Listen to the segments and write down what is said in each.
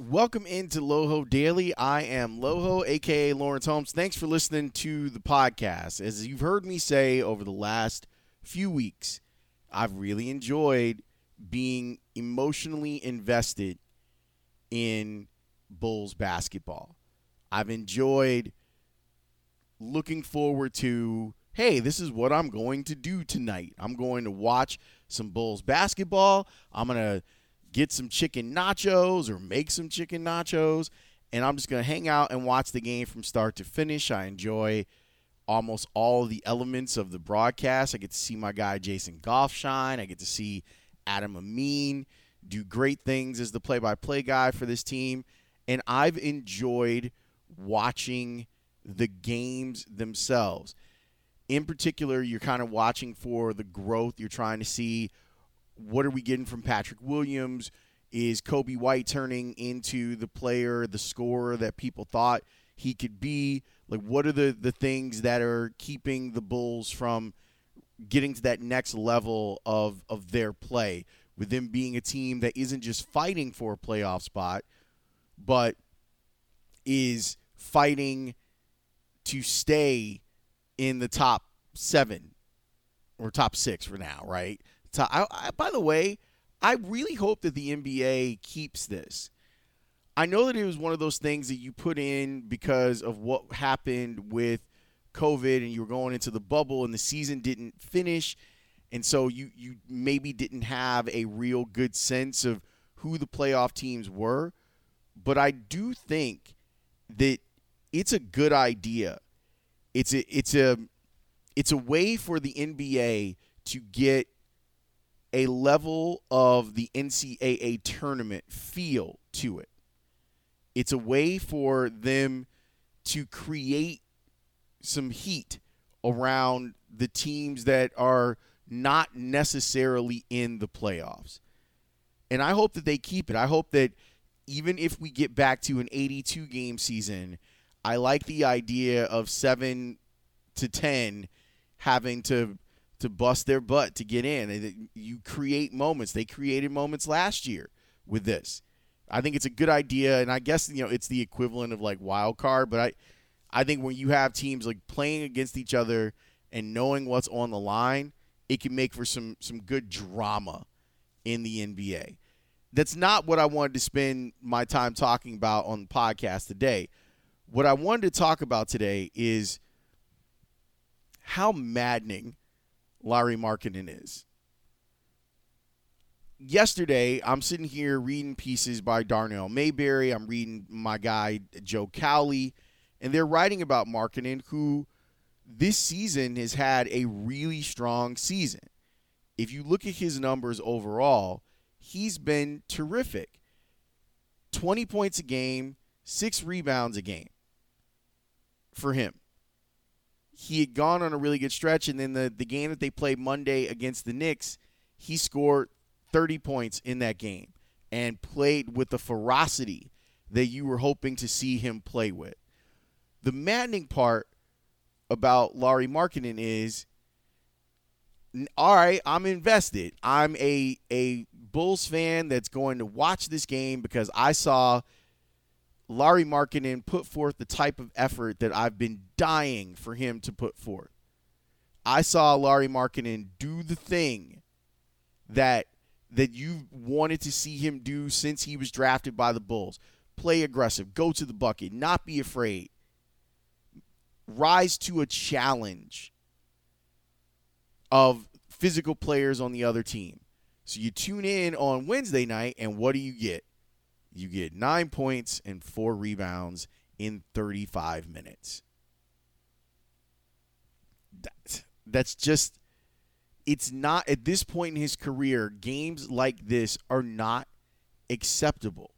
Welcome into Loho Daily. I am Loho, aka Lawrence Holmes. Thanks for listening to the podcast. As you've heard me say over the last few weeks, I've really enjoyed being emotionally invested in Bulls basketball. I've enjoyed looking forward to, hey, this is what I'm going to do tonight. I'm going to watch some Bulls basketball. I'm going to get some chicken nachos or make some chicken nachos, and I'm just going to hang out and watch the game from start to finish. I enjoy almost all the elements of the broadcast. I get to see my guy Jason Goff shine. I get to see Adam Amin do great things as the play by play guy for this team. And I've enjoyed watching the games themselves. In particular, you're kind of watching for the growth. You're trying to see what are we getting from Patrick Williams? Is Coby White turning into the player, the scorer that people thought he could be? Like, what are the, the things that are keeping the Bulls from getting to that next level of, of their play? With them being a team that isn't just fighting for a playoff spot, but is fighting to stay in the top seven or top six for now, right? So I, I, by the way, I really hope that the NBA keeps this. I know that it was one of those things that you put in because of what happened with COVID and you were going into the bubble and the season didn't finish. And so you, you maybe didn't have a real good sense of who the playoff teams were. But I do think that it's a good idea. It's a it's a it's a way for the NBA to get a level of the NCAA tournament feel to it. It's a way for them to create some heat around the teams that are not necessarily in the playoffs. And I hope that they keep it. I hope that even if we get back to an 82 game season, I like the idea of 7 to 10 having to to bust their butt to get in. And You create moments. They created moments last year with this. I think it's a good idea, and I guess you know it's the equivalent of like wild card. But I, I think when you have teams like playing against each other and knowing what's on the line, it can make for some some good drama in the NBA. That's not what I wanted to spend my time talking about on the podcast today. What I wanted to talk about today is how maddening Lauri Markkanen is. Yesterday, I'm sitting here reading pieces by Darnell Mayberry. I'm reading my guy Joe Cowley, and they're writing about Markkanen, who this season has had a really strong season. If you look at his numbers overall, he's been terrific. 20 points a game, six rebounds a game for him he had gone on a really good stretch, and then the, the game that they played Monday against the Knicks, he scored 30 points in that game and played with the ferocity that you were hoping to see him play with. The maddening part about Lauri Markkanen is all right, I'm invested. I'm a a Bulls fan that's going to watch this game because I saw – Lauri Markkanen put forth the type of effort that I've been dying for him to put forth. I saw Lauri Markkanen do the thing that that you wanted to see him do since he was drafted by the Bulls. Play aggressive, go to the bucket, not be afraid. Rise to a challenge of physical players on the other team. So you tune in on Wednesday night, and what do you get? You get nine points and four rebounds in 35 minutes. That's, that's just, it's not, at this point in his career, games like this are not acceptable.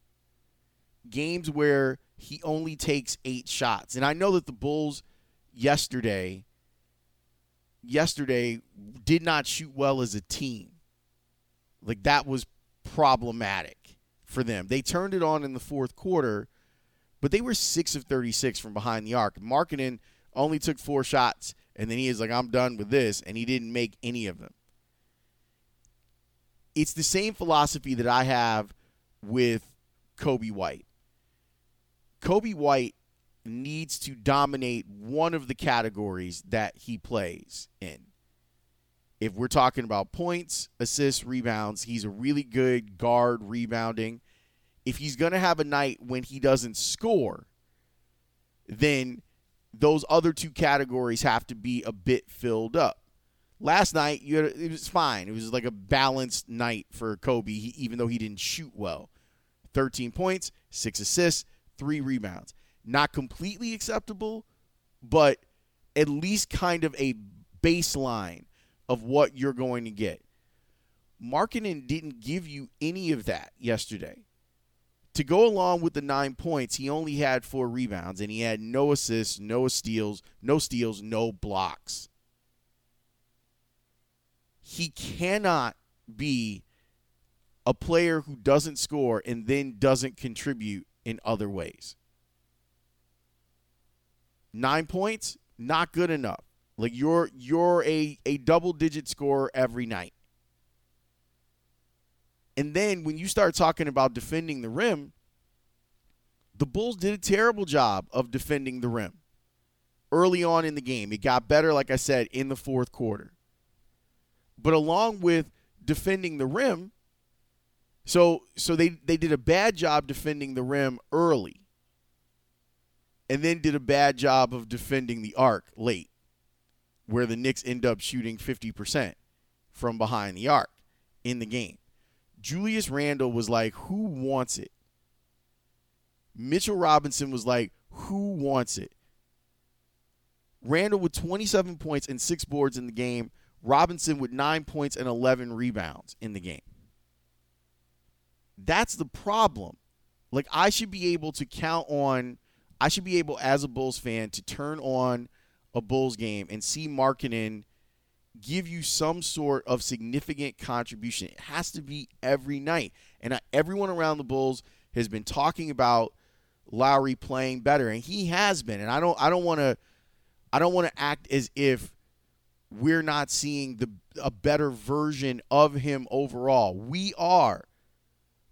games where he only takes eight shots. And I know that the Bulls yesterday yesterday did not shoot well as a team. Like that was problematic for them. They turned it on in the fourth quarter, but they were 6 of 36 from behind the arc. Markkanen only took 4 shots and then he is like I'm done with this and he didn't make any of them. It's the same philosophy that I have with Coby White. Coby White needs to dominate one of the categories that he plays in. If we're talking about points, assists, rebounds, he's a really good guard rebounding. If he's going to have a night when he doesn't score, then those other two categories have to be a bit filled up. Last night, you had, it was fine. It was like a balanced night for Coby, even though he didn't shoot well. 13 points, six assists, three rebounds. Not completely acceptable, but at least kind of a baseline of what you're going to get. Markkanen didn't give you any of that yesterday. To go along with the nine points, he only had four rebounds and he had no assists, no steals, no steals, no blocks. He cannot be a player who doesn't score and then doesn't contribute in other ways. Nine points, not good enough. Like you're you're a, a double digit scorer every night. And then when you start talking about defending the rim, the Bulls did a terrible job of defending the rim early on in the game. It got better, like I said, in the fourth quarter. But along with defending the rim, so so they, they did a bad job defending the rim early and then did a bad job of defending the arc late, where the Knicks end up shooting 50% from behind the arc in the game. Julius Randle was like, Who wants it? Mitchell Robinson was like, Who wants it? Randle with 27 points and six boards in the game. Robinson with nine points and 11 rebounds in the game. That's the problem. Like, I should be able to count on I should be able, as a Bulls fan, to turn on a Bulls game and see Markkanen give you some sort of significant contribution. It has to be every night. And everyone around the Bulls has been talking about Lauri playing better, and he has been. And I don't, I don't want to, I don't want to act as if we're not seeing the a better version of him overall. We are,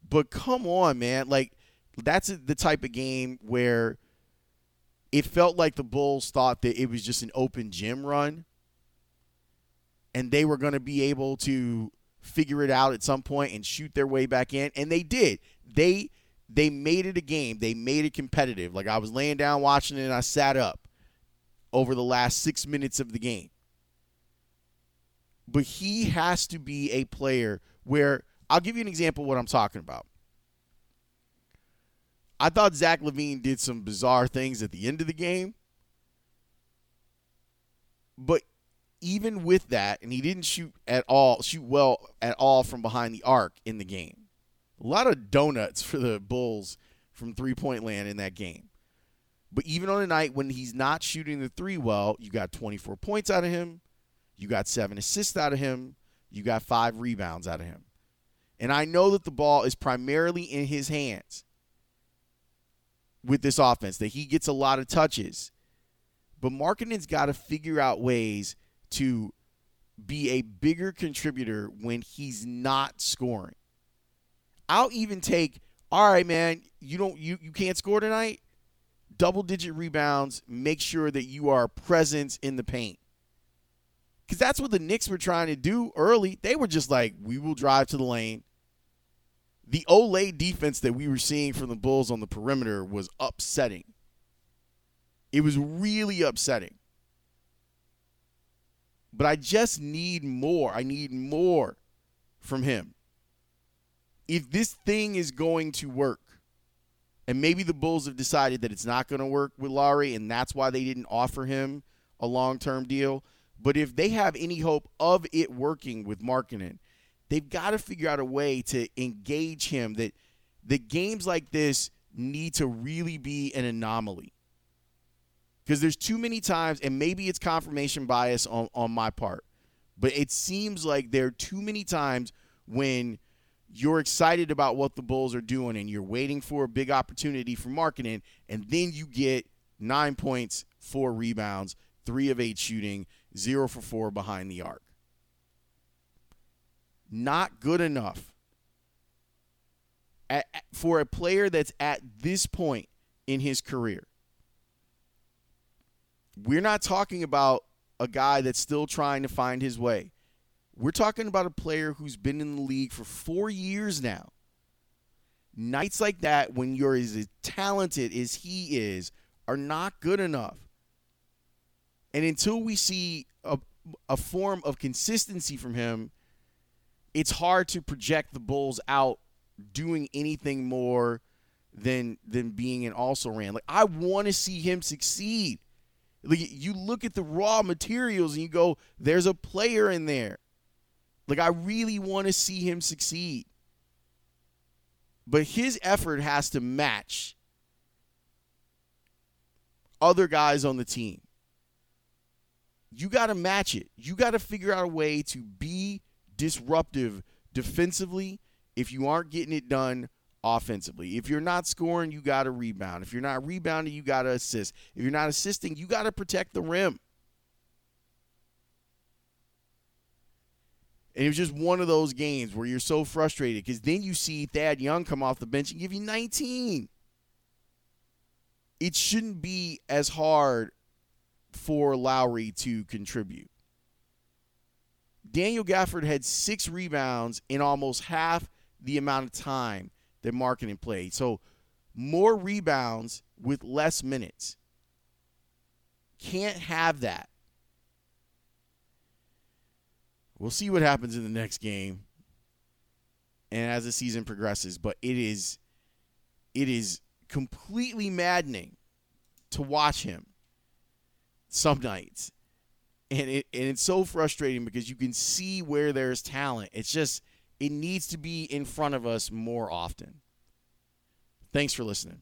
but come on, man, like that's the type of game where it felt like the Bulls thought that it was just an open gym run and they were going to be able to figure it out at some point and shoot their way back in and they did. They they made it a game. They made it competitive. Like I was laying down watching it and I sat up over the last 6 minutes of the game. But he has to be a player where I'll give you an example of what I'm talking about. I thought Zach LaVine did some bizarre things at the end of the game. But even with that, and he didn't shoot at all, shoot well at all from behind the arc in the game. A lot of donuts for the Bulls from three point land in that game. But even on a night when he's not shooting the three well, you got 24 points out of him, you got seven assists out of him, you got five rebounds out of him. And I know that the ball is primarily in his hands with this offense, that he gets a lot of touches. But Markkanen's got to figure out ways to be a bigger contributor when he's not scoring. I'll even take, all right, man, you don't you, you can't score tonight. Double digit rebounds, make sure that you are present in the paint. Because that's what the Knicks were trying to do early. They were just like, we will drive to the lane the olé defense that we were seeing from the Bulls on the perimeter was upsetting. It was really upsetting. But I just need more. I need more from him. If this thing is going to work, and maybe the Bulls have decided that it's not going to work with Lauri, and that's why they didn't offer him a long term deal. But if they have any hope of it working with Markkanen, they've got to figure out a way to engage him that the games like this need to really be an anomaly. Because there's too many times, and maybe it's confirmation bias on, on my part, but it seems like there are too many times when you're excited about what the Bulls are doing and you're waiting for a big opportunity for marketing, and then you get nine points, four rebounds, three of eight shooting, zero for four behind the arc. Not good enough at, for a player that's at this point in his career. We're not talking about a guy that's still trying to find his way. We're talking about a player who's been in the league for four years now. Nights like that, when you're as talented as he is, are not good enough. And until we see a, a form of consistency from him, it's hard to project the Bulls out doing anything more than than being an also ran. Like I want to see him succeed. Like you look at the raw materials and you go, there's a player in there. Like I really want to see him succeed. But his effort has to match other guys on the team. You got to match it. You got to figure out a way to be disruptive defensively if you aren't getting it done offensively. If you're not scoring, you got to rebound. If you're not rebounding, you got to assist. If you're not assisting, you got to protect the rim. And it was just one of those games where you're so frustrated because then you see Thad Young come off the bench and give you 19. It shouldn't be as hard for Lauri to contribute. Daniel Gafford had six rebounds in almost half the amount of time that Markkanen played. So more rebounds with less minutes. Can't have that. We'll see what happens in the next game and as the season progresses, but it is it is completely maddening to watch him some nights. And it and it's so frustrating because you can see where there's talent. It's just it needs to be in front of us more often. Thanks for listening.